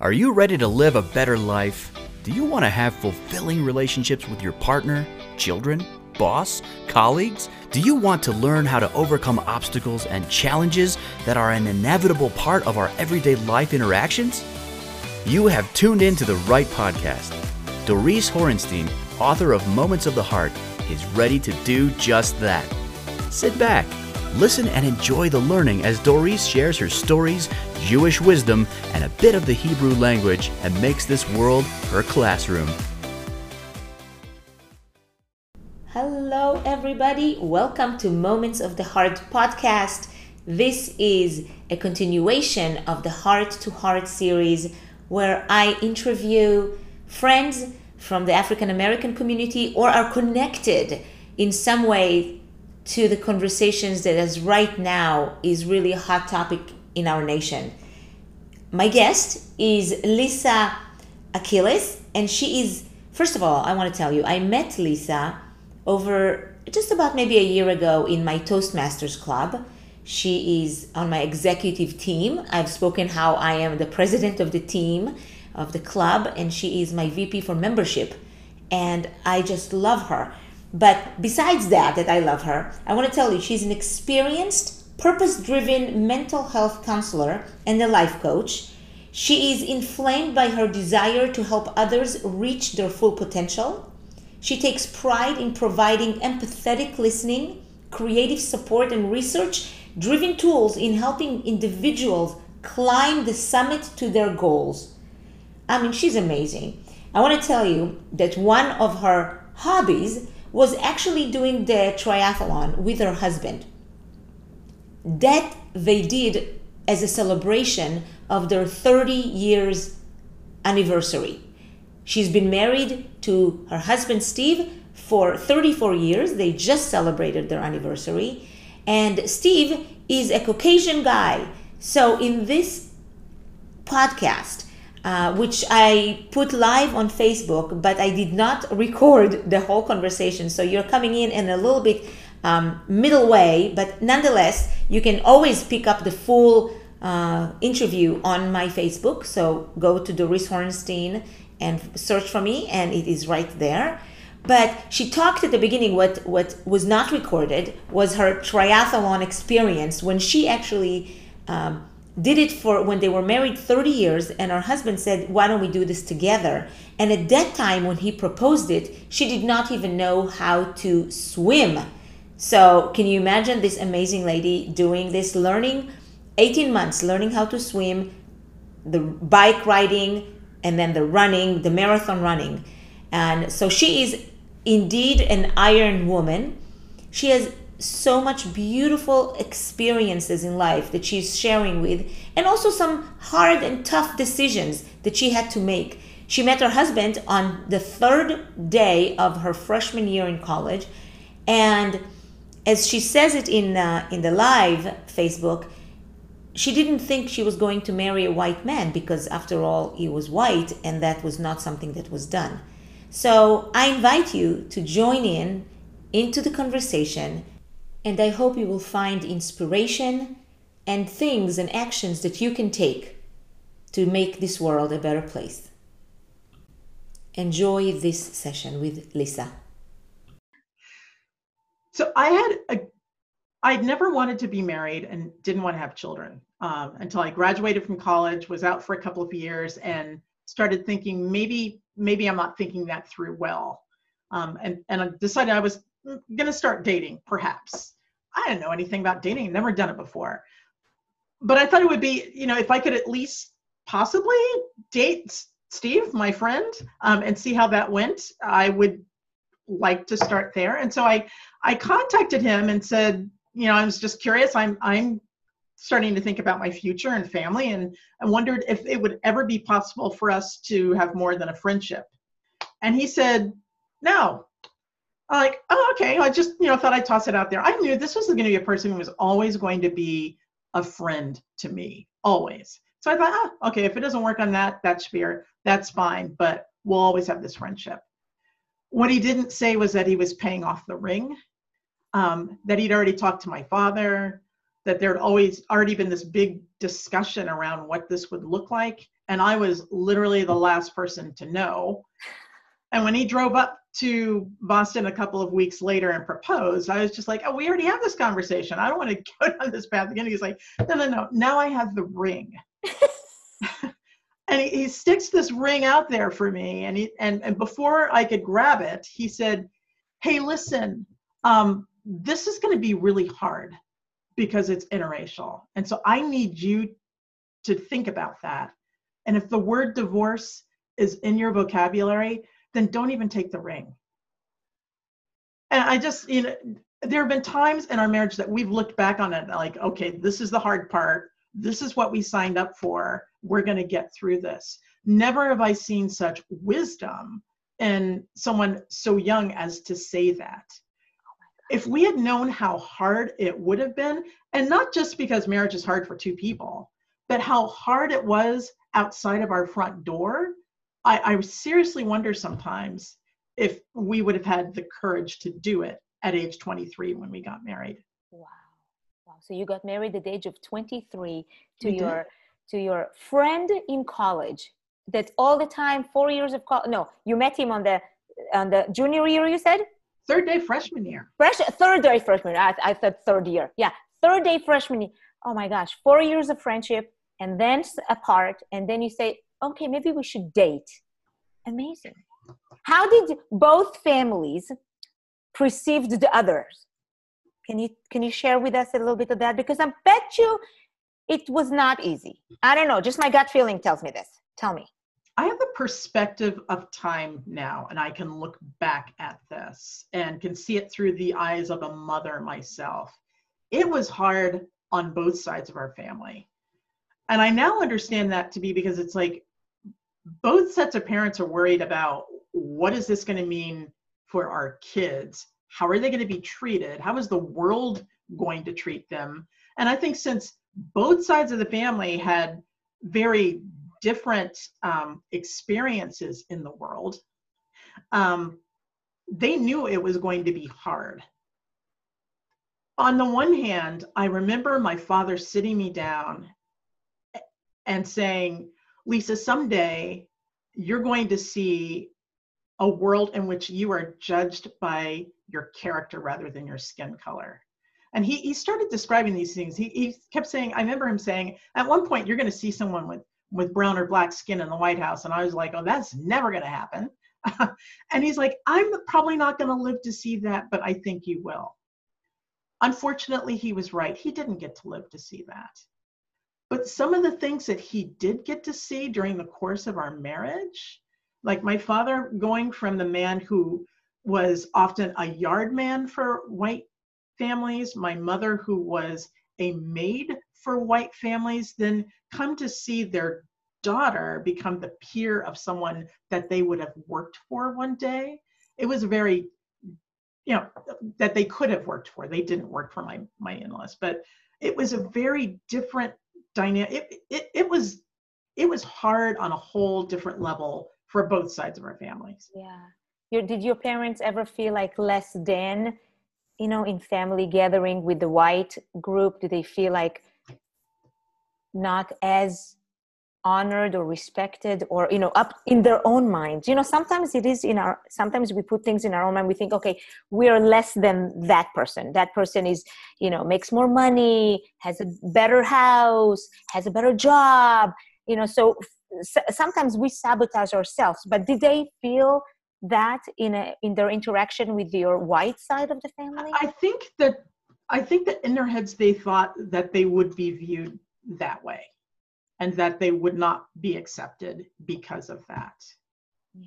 Are you ready to live a better life? Do you want to have fulfilling relationships with your partner, children, boss, colleagues? Do you want to learn how to overcome obstacles and challenges that are an inevitable part of our everyday life interactions? You have tuned in to the right podcast. Doris Horenstein, author of Moments of the Heart, is ready to do just that. Sit back, listen, and enjoy the learning as Doris shares her stories, Jewish wisdom, and a bit of the Hebrew language and makes this world her classroom. Hello, everybody. Welcome to Moments of the Heart podcast. This is a continuation of the Heart to Heart series where I interview friends from the African American community or are connected in some way to the conversations that, as right now, is really a hot topic in our nation. My guest is Lisa Achilles, and she is, first of all, I want to tell you, I met Lisa over just about maybe a year ago in my Toastmasters Club. She is on my executive team. I've spoken how I am the president of the team of the club, and she is my VP for membership. And I just love her. But besides that, that I love her, I want to tell you she's an experienced purpose driven mental health counselor and a life coach. She is inflamed by her desire to help others reach their full potential. She takes pride in providing empathetic listening, creative support, and research driven tools in helping individuals climb the summit to their goals. I mean, she's amazing. I want to tell you that one of her hobbies was actually doing the triathlon with her husband that they did as a celebration of their 30 years anniversary. She's been married to her husband Steve for 34 years. They just celebrated their anniversary. And Steve is a Caucasian guy. So, in this podcast, uh, which I put live on Facebook, but I did not record the whole conversation. So, you're coming in in a little bit um, middle way, but nonetheless, you can always pick up the full uh, interview on my Facebook. So go to Doris Horenstein and search for me, and it is right there. But she talked at the beginning. What what was not recorded was her triathlon experience when she actually um, did it for when they were married 30 years, and her husband said, "Why don't we do this together?" And at that time, when he proposed it, she did not even know how to swim so, can you imagine this amazing lady doing this, learning 18 months, learning how to swim, the bike riding, and then the running, the marathon running. And so she is indeed an iron woman. She has so much beautiful experiences in life that she's sharing with, and also some hard and tough decisions that she had to make. She met her husband on the third day of her freshman year in college, and as she says it in uh, in the live Facebook, she didn't think she was going to marry a white man because after all he was white and that was not something that was done. So I invite you to join in into the conversation and I hope you will find inspiration and things and actions that you can take to make this world a better place. Enjoy this session with Lisa. So I had a, I'd never wanted to be married and didn't want to have children um, until I graduated from college, was out for a couple of years, and started thinking maybe maybe I'm not thinking that through well, um, and and I decided I was to start dating. Perhaps I don't know anything about dating, never done it before, but I thought it would be you know if I could at least possibly date Steve, my friend, um, and see how that went. I would like to start there. And so I, I contacted him and said, you know, I was just curious. I'm, I'm starting to think about my future and family, and I wondered if it would ever be possible for us to have more than a friendship. And he said, no. I'm like, oh, okay. I just, you know, thought I'd toss it out there. I knew this was going to be a person who was always going to be a friend to me, always. So I thought, ah, okay, if it doesn't work on that, that's fair. That's fine. But we'll always have this friendship. What he didn't say was that he was paying off the ring, um, that he'd already talked to my father, that there'd always already been this big discussion around what this would look like. and I was literally the last person to know. And when he drove up to Boston a couple of weeks later and proposed, I was just like, oh, we already have this conversation. I don't want to go down this path again. He's like, no, no, no. Now I have the ring. and he, he, sticks this ring out there for me. And he and, and before I could grab it, he said, Hey, listen, um, this is going to be really hard because it's interracial. And so I need you to think about that. And if the word divorce is in your vocabulary, then don't even take the ring. And I just, you know, there have been times in our marriage that we've looked back on it like, okay, this is the hard part. This is what we signed up for. We're going to get through this. Never have I seen such wisdom in someone so young as to say that. If we had known how hard it would have been, and not just because marriage is hard for two people, but how hard it was outside of our front door I, I seriously wonder sometimes if we would have had the courage to do it at age 23 when we got married. Wow. Wow. So you got married at the age of 23 to your to your friend in college that all the time 4 years of college no, you met him on the on the junior year you said? Third day freshman year. Fresh third day freshman. I, I thought third year. Yeah, third day freshman year. Oh my gosh, 4 years of friendship and then apart and then you say okay, maybe we should date. Amazing. How did both families perceive the others? Can you can you share with us a little bit of that? Because I bet you it was not easy. I don't know. Just my gut feeling tells me this. Tell me. I have a perspective of time now, and I can look back at this and can see it through the eyes of a mother myself. It was hard on both sides of our family. And I now understand that to be because it's like both sets of parents are worried about what is this going to mean for our kids? How are they going to be treated? How is the world going to treat them? And I think since both sides of the family had very different um, experiences in the world, um, they knew it was going to be hard. On the one hand, I remember my father sitting me down and saying, Lisa, someday you're going to see a world in which you are judged by your character rather than your skin color. And he, he started describing these things. He, he kept saying, I remember him saying, at one point, you're going to see someone with, with brown or black skin in the White House. And I was like, oh, that's never going to happen. and he's like, I'm probably not going to live to see that, but I think you will. Unfortunately, he was right. He didn't get to live to see that. But some of the things that he did get to see during the course of our marriage, like my father going from the man who was often a yard man for white families, my mother who was a maid for white families, then come to see their daughter become the peer of someone that they would have worked for one day. It was a very, you know, that they could have worked for. They didn't work for my my in-laws, but it was a very different dynamic it, it, was it was hard on a whole different level for both sides of our families. Yeah. Did your parents ever feel like less than you know in family gathering with the white group? Do they feel like not as honored or respected or you know up in their own minds. You know sometimes it is in our sometimes we put things in our own mind. We think okay we're less than that person. That person is you know makes more money has a better house has a better job you know so sometimes we sabotage ourselves. But did they feel that in a in their interaction with your white side of the family? I think that i think that in their heads they thought that they would be viewed that way and that they would not be accepted because of that. Yeah.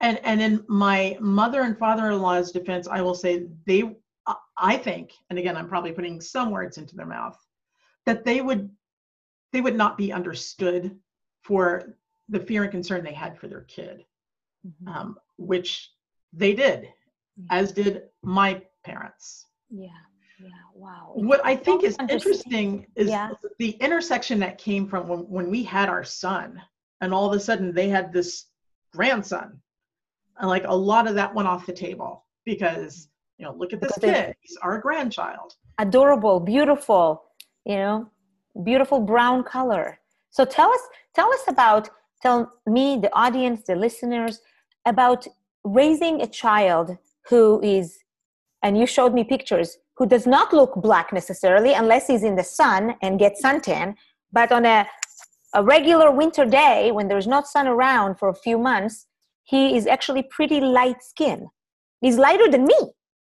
And and in my mother and father-in-law's defense, I will say they I think, and again I'm probably putting some words into their mouth, that they would they would not be understood for the fear and concern they had for their kid, mm-hmm. um, which they did, yeah. as did my parents. Yeah. Yeah, wow. What I think is interesting is yeah. the intersection that came from when, when we had our son, and all of a sudden they had this grandson. And like a lot of that went off the table because, you know, look at this because kid, he's our grandchild. Adorable, beautiful, you know, beautiful brown color. So tell us, tell us about tell me, the audience, the listeners, about raising a child who is, and you showed me pictures, who does not look black necessarily unless he's in the sun and gets suntan, but on a, a regular winter day when there's not sun around for a few months, he is actually pretty light skin. He's lighter than me.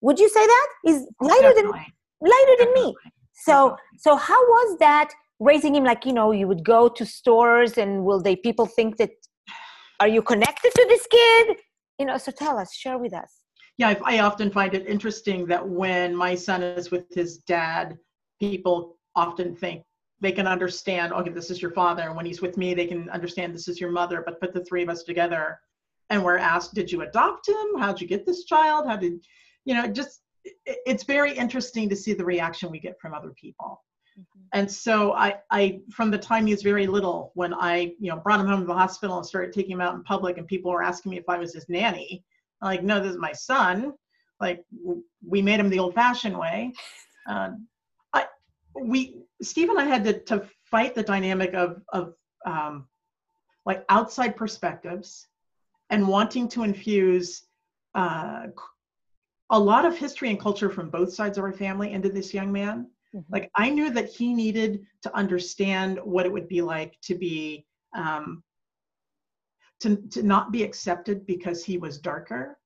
Would you say that? He's lighter Definitely. than lighter than me. So so how was that raising him like, you know, you would go to stores and will they people think that are you connected to this kid? You know, so tell us, share with us. Yeah, I, I often find it interesting that when my son is with his dad, people often think they can understand, okay, this is your father. And when he's with me, they can understand this is your mother. But put the three of us together and we're asked, did you adopt him? How'd you get this child? How did, you know, just, it's very interesting to see the reaction we get from other people. Mm-hmm. And so I, I, from the time he was very little, when I, you know, brought him home to the hospital and started taking him out in public, and people were asking me if I was his nanny, like, no, this is my son. Like, we made him the old-fashioned way. Uh, I, we, Steve and I had to to fight the dynamic of of um, like outside perspectives and wanting to infuse uh, a lot of history and culture from both sides of our family into this young man. Mm-hmm. Like I knew that he needed to understand what it would be like to be um, to, to not be accepted because he was darker.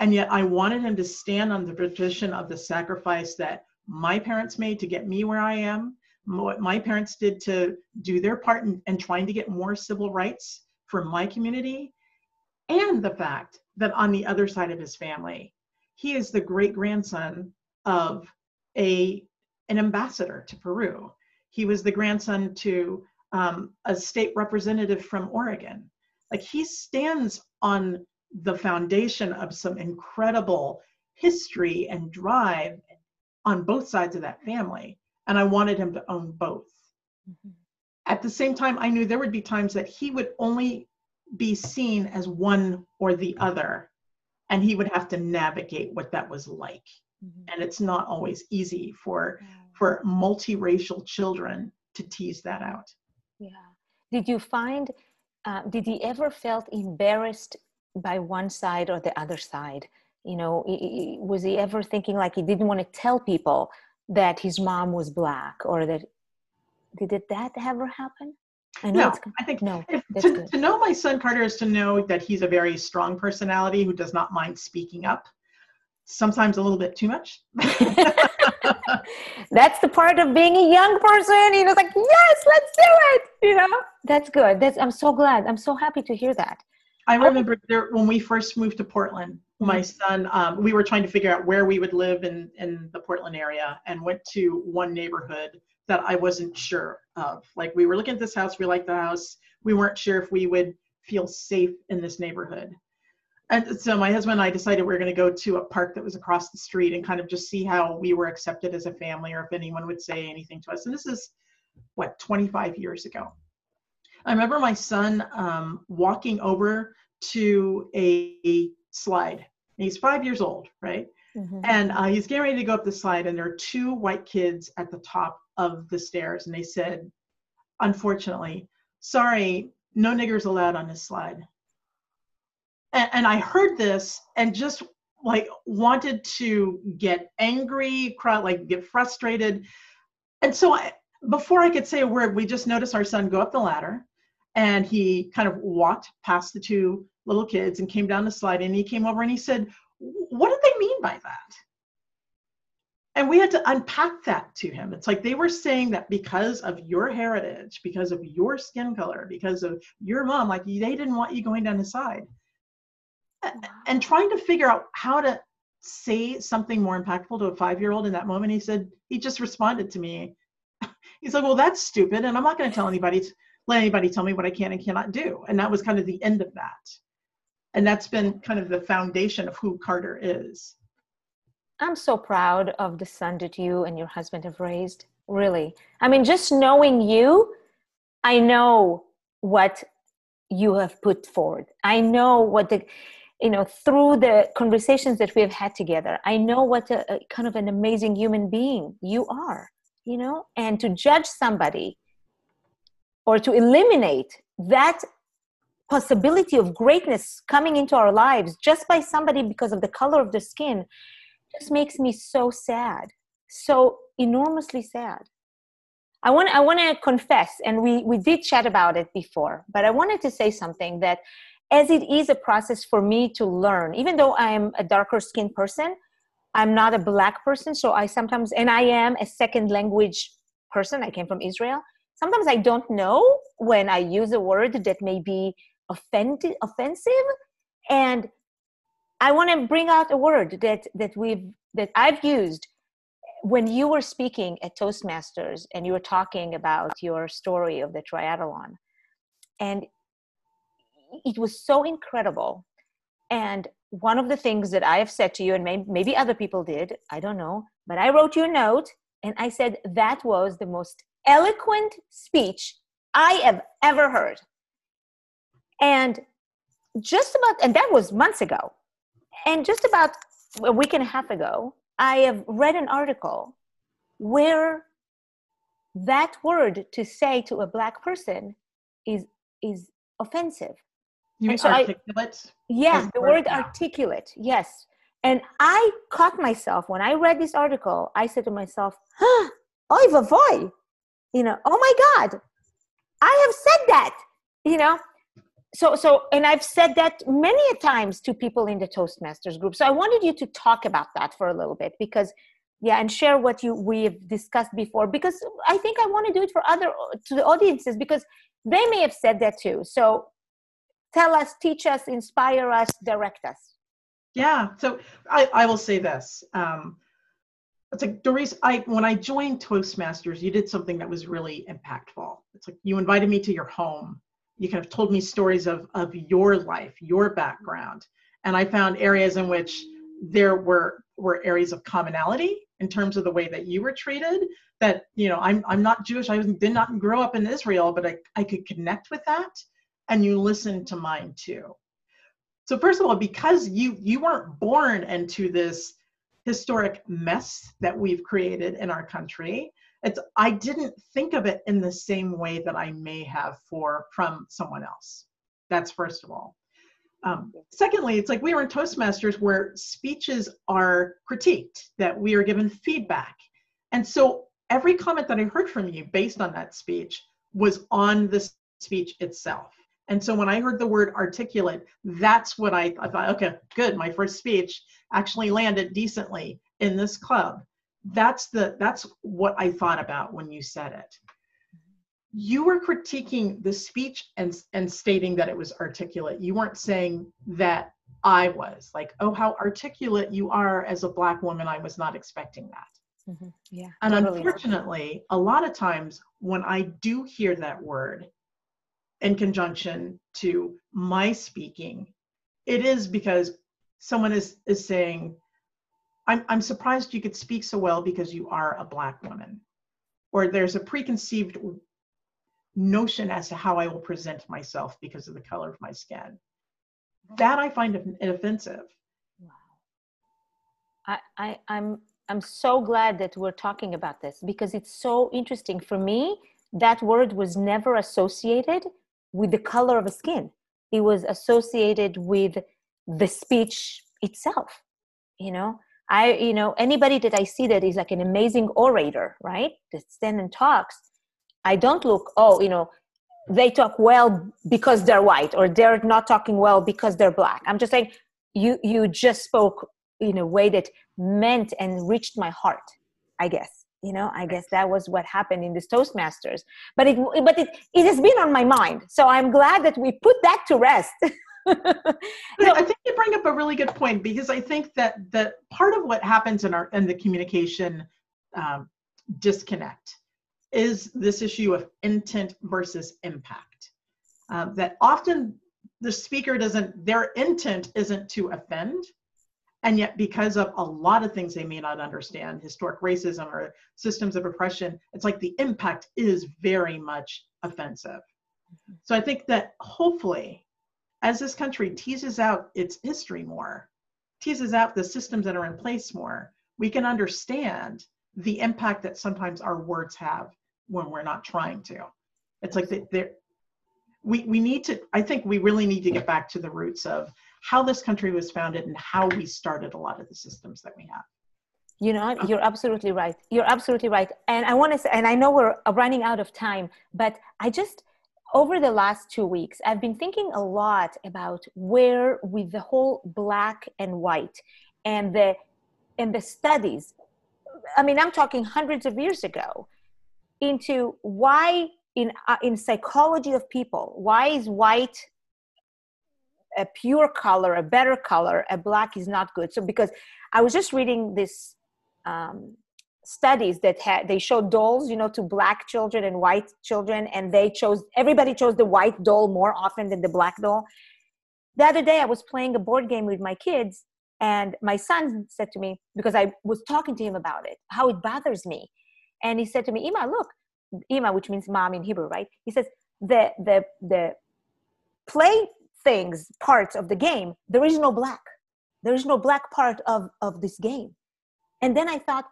And yet I wanted him to stand on the tradition of the sacrifice that my parents made to get me where I am, what my parents did to do their part in, in trying to get more civil rights for my community, and the fact that on the other side of his family, he is the great grandson of a an ambassador to Peru. He was the grandson to um, a state representative from Oregon. Like he stands on the foundation of some incredible history and drive on both sides of that family. And I wanted him to own both. Mm-hmm. At the same time, I knew there would be times that he would only be seen as one or the other and he would have to navigate what that was like mm-hmm. and it's not always easy for for multiracial children to tease that out yeah did you find uh, did he ever felt embarrassed by one side or the other side you know was he ever thinking like he didn't want to tell people that his mom was black or that did that ever happen I know no, I think no. If, to, to, know my son Carter is to know that he's a very strong personality who does not mind speaking up. Sometimes a little bit too much. that's the part of being a young person. You know, it's like yes, let's do it. You know, that's good. That's I'm so glad. I'm so happy to hear that. I remember there, when we first moved to Portland, my mm-hmm. son, um, we were trying to figure out where we would live in in the Portland area, and went to one neighborhood that I wasn't sure of. Like we were looking at this house, we liked the house, we weren't sure if we would feel safe in this neighborhood. And so my husband and I decided we were going to go to a park that was across the street and kind of just see how we were accepted as a family or if anyone would say anything to us. And this is what 25 years ago. I remember my son um, walking over to a, a slide. He's five years old, right? Mm-hmm. And uh, he's getting ready to go up the slide, and there are two white kids at the top of the stairs. And they said, unfortunately, sorry, no niggers allowed on this slide. And, and I heard this and just like wanted to get angry, cry, like get frustrated. And so I, before I could say a word, we just noticed our son go up the ladder and he kind of walked past the two little kids and came down the slide and he came over and he said, what did they mean by that? And we had to unpack that to him. It's like they were saying that because of your heritage, because of your skin color, because of your mom, like they didn't want you going down the side. And trying to figure out how to say something more impactful to a five year old in that moment, he said, he just responded to me. He's like, well, that's stupid. And I'm not going to tell anybody, let anybody tell me what I can and cannot do. And that was kind of the end of that and that's been kind of the foundation of who Carter is. I'm so proud of the son that you and your husband have raised. Really. I mean, just knowing you, I know what you have put forward. I know what the, you know, through the conversations that we have had together, I know what a, a kind of an amazing human being you are, you know, and to judge somebody or to eliminate that possibility of greatness coming into our lives just by somebody because of the color of the skin just makes me so sad so enormously sad. I want i want to confess and we we did chat about it before but i wanted to say something that as it is a process for me to learn. Even though i'm a darker skinned person i'm not a black person so i sometimes and i am a second language person. I came from israel. Sometimes i don't know when i use a word that may be offended, offensive and i want to bring out a word that that we've that i've used. When you were speaking at toastmasters and you were talking about your story of the triathlon and it was so incredible and one of the things that i have said to you and maybe, maybe other people did i don't know but i wrote you a note and i said that was the most eloquent speech i have ever heard and just about, and that was months ago. And just about a week and a half ago, I have read an article where that word to say to a black person is is offensive. You mean so articulate? I, yeah, the word articulate. Yes. And I caught myself when I read this article. I said to myself, "Huh, oy vavoy," you know, "Oh my God, I have said that," you know so so and i've said that many times to people in the toastmasters group so i wanted you to talk about that for a little bit because yeah and share what you we've discussed before because i think i want to do it for other to the audiences because they may have said that too so tell us teach us inspire us direct us yeah so i, I will say this um, it's like Doris, I when I joined Toastmasters, you did something that was really impactful. It's like you invited me to your home you kind of told me stories of, of your life, your background. And I found areas in which there were were areas of commonality in terms of the way that you were treated that you know i'm, I'm not jewish i did not grow up in israel but I, I could connect with that and you listened to mine too. So first of all because you you weren't born into this historic mess that we've created in our country it's i didn't think of it in the same way that i may have for from someone else. That's first of all. Um, secondly it's like we were in toastmasters where speeches are critiqued that we are given feedback. And so every comment that i heard from you based on that speech was on the speech itself and so when i heard the word articulate that's what i, I thought okay good my first speech actually landed decently in this club. That's the that's what i thought about when you said it. You were critiquing the speech and and stating that it was articulate. You weren't saying that i was like oh how articulate you are as a black woman. I was not expecting that. Mm-hmm. yeah and totally. unfortunately a lot of times when i do hear that word in conjunction to my speaking it is because someone is is saying I'm, I'm surprised you could speak so well because you are a black woman. Or there's a preconceived notion as to how I will present myself because of the color of my skin. That I find offensive. Wow. I, I, I'm I'm so glad that we're talking about this because it's so interesting. For me, that word was never associated with the color of a skin. It was associated with the speech itself, you know I, you know, anybody that I see that is like an amazing orator, right? That stands and talks. I don't look, oh, you know, they talk well because they're white or they're not talking well because they're black. I'm just saying you you just spoke in a way that meant and reached my heart, I guess. You know, I guess that was what happened in this Toastmasters. But it but it, it has been on my mind. So I'm glad that we put that to rest. I think you bring up a really good point because I think that that part of what happens in our in the communication um, disconnect is this issue of intent versus impact. Um, that often the speaker doesn't their intent isn't to offend, and yet because of a lot of things they may not understand, historic racism or systems of oppression, it's like the impact is very much offensive. Mm-hmm. So I think that hopefully as this country teases out its history more, teases out the systems that are in place more, we can understand the impact that sometimes our words have when we're not trying to. It's like they're, we, we need to, I think we really need to get back to the roots of how this country was founded and how we started a lot of the systems that we have. You know, you're absolutely right. You're absolutely right. And I want to say, and I know we're running out of time, but I just, over the last two weeks, I've been thinking a lot about where, with the whole black and white and the and the studies. I mean, I'm talking hundreds of years ago, into why in uh, in psychology of people, why is white a pure color, a better color, a black is not good. So because I was just reading this um, studies that had they showed dolls you know to black children and white children and they chose everybody chose the white doll more often than the black doll. The other day i was playing a board game with my kids and my son said to me because i was talking to him about it how it bothers me. And he said to me ima look ima which means mom in hebrew right? He says the the the play things parts of the game there is no black there is no black part of of this game and then i thought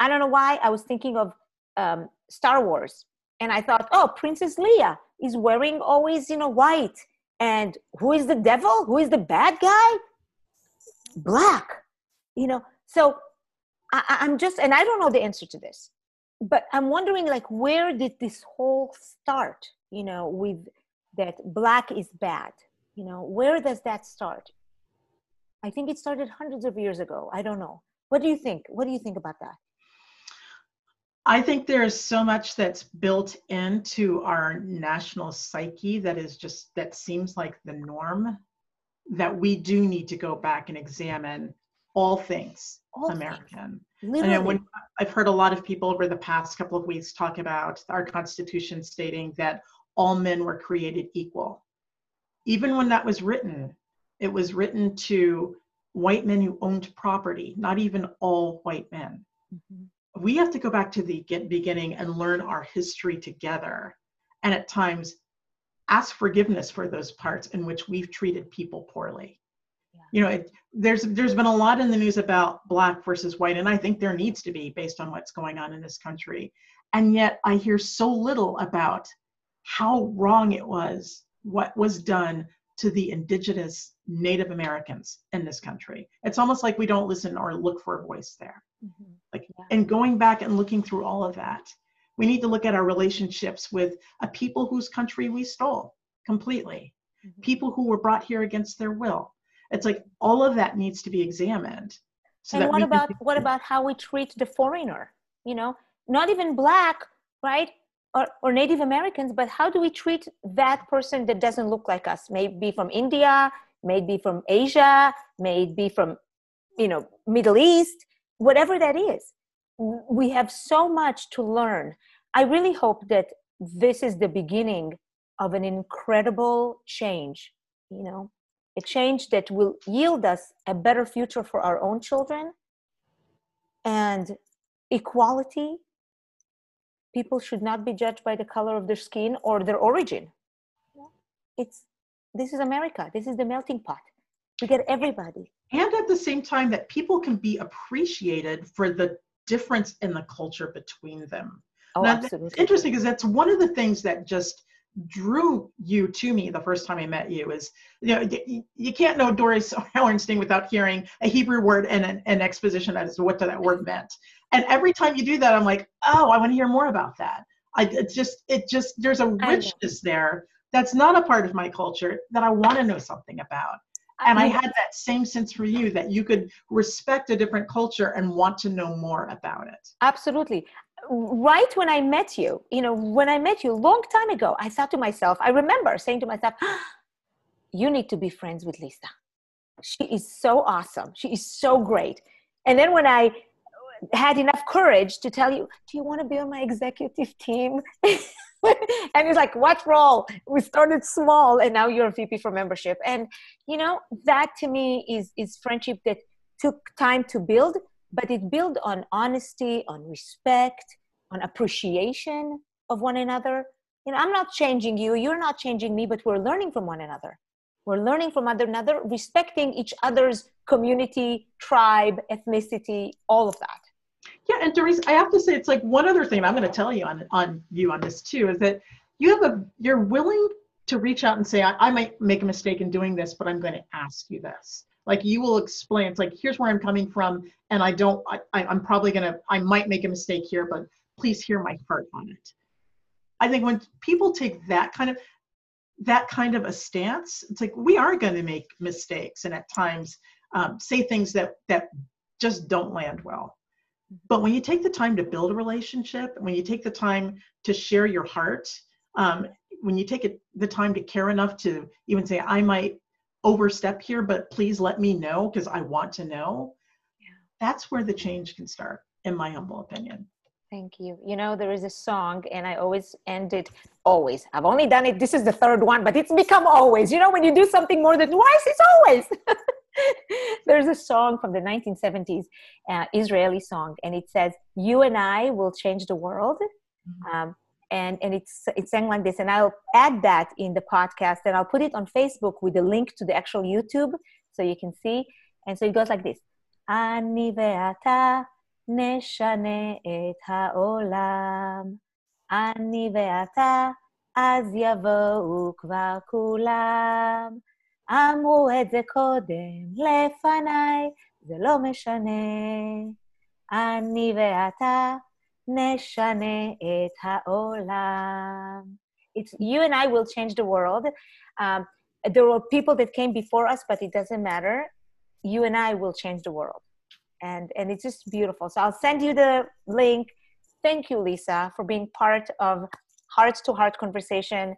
I don't know why I was thinking of um, Star Wars, and I thought, oh, Princess Leia is wearing always, you know, white. And who is the devil? Who is the bad guy? Black. You know, so I, I'm just, and I don't know the answer to this, but I'm wondering, like, where did this whole start? You know, with that black is bad. You know, where does that start? I think it started hundreds of years ago. I don't know. What do you think? What do you think about that? I think there's so much that's built into our national psyche that is just, that seems like the norm that we do need to go back and examine all things all American. Things. And when I've heard a lot of people over the past couple of weeks talk about our Constitution stating that all men were created equal. Even when that was written, it was written to white men who owned property, not even all white men. Mm-hmm we have to go back to the beginning and learn our history together and at times ask forgiveness for those parts in which we've treated people poorly yeah. you know it, there's there's been a lot in the news about black versus white and i think there needs to be based on what's going on in this country and yet i hear so little about how wrong it was what was done to the indigenous native americans in this country. It's almost like we don't listen or look for a voice there. Mm-hmm. like yeah. and going back and looking through all of that we need to look at our relationships with a people whose country we stole completely. Mm-hmm. people who were brought here against their will. It's like all of that needs to be examined so and what about what about how we treat the foreigner? You know not even black right or, or native americans but how do we treat that person that doesn't look like us? Maybe from india maybe from asia maybe from you know middle east whatever that is. We have so much to learn. I really hope that this is the beginning of an incredible change you know a change that will yield us a better future for our own children and equality people should not be judged by the color of their skin or their origin. It's this is america. This is the melting pot. We get everybody. And at the same time that people can be appreciated for the difference in the culture between them. Oh, now, absolutely. interesting because that's one of the things that just drew you to me the first time I met you is you know you, you can't know Doris Horenstein without hearing a Hebrew word and an, an exposition as to what that word meant. And every time you do that, I'm like, oh, I want to hear more about that. I it's just it just there's a richness there that's not a part of my culture that I want to know something about and I had that same sense for you that you could respect a different culture and want to know more about it. Absolutely. Right when I met you, you know, when I met you long time ago, I thought to myself, I remember saying to myself, you need to be friends with Lisa. She is so awesome. She is so great. And then when I had enough courage to tell you, do you want to be on my executive team? and he's like, what role? We started small and now you're a VP for membership. And you know, that to me is is friendship that took time to build, but it built on honesty, on respect, on appreciation of one another. You know, I'm not changing you, you're not changing me, but we're learning from one another. We're learning from one another, respecting each other's community, tribe, ethnicity, all of that. Yeah, and Doris, I have to say, it's like one other thing I'm going to tell you on on you on this too is that you have a you're willing to reach out and say, I, I might make a mistake in doing this, but I'm going to ask you this. Like you will explain, it's like, here's where I'm coming from. And I don't, I, I, I'm probably to, I might make a mistake here, but please hear my heart on it. I think when people take that kind of, that kind of a stance, it's like we are going to make mistakes and at times um, say things that that just don't land well. But when you take the time to build a relationship, when you take the time to share your heart, um, when you take it, the time to care enough to even say, I might overstep here, but please let me know because I want to know, yeah. that's where the change can start, in my humble opinion. Thank you. You know, there is a song, and I always end it always. I've only done it, this is the third one, but it's become always. You know, when you do something more than twice, it's always. There's a song from the 1970s, uh, Israeli song, and it says, "You and I will change the world." Mm-hmm. Um, and and it's it's sang like this, and I'll add that in the podcast, and I'll put it on Facebook with a link to the actual YouTube, so you can see. And so it goes like this: "Ani ve'ata נשנה את העולם. אני ואתה, אז יבואו כבר כולם. אמרו את זה קודם לפניי, זה לא משנה. אני ואתה נשנה את העולם. It's, you and I will change the world. Um, there were people that came before us, but it doesn't matter. You and I will change the world. And, and it's just beautiful. So I'll send you the link. Thank you, Lisa, for being part of Heart to Heart Conversation.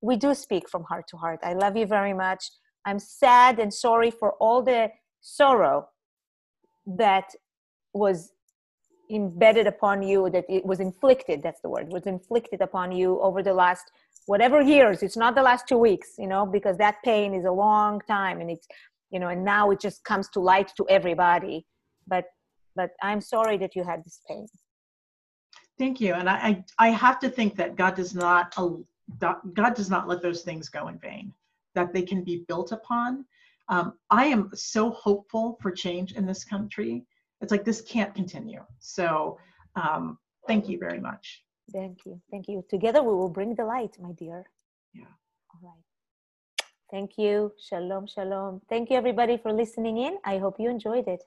We do speak from heart to heart. I love you very much. I'm sad and sorry for all the sorrow that was embedded upon you, that it was inflicted, that's the word, was inflicted upon you over the last whatever years. It's not the last two weeks, you know, because that pain is a long time and it's, you know, and now it just comes to light to everybody. But but I'm sorry that you had this pain. Thank you. And I, I, have to think that God does not God does not let those things go in vain that they can be built upon. Um, I am so hopeful for change in this country. It's like this can't continue. So um, thank you very much. Thank you. Thank you. Together we will bring the light, my dear. Yeah. All right. Thank you. Shalom, shalom. Thank you, everybody, for listening in. I hope you enjoyed it.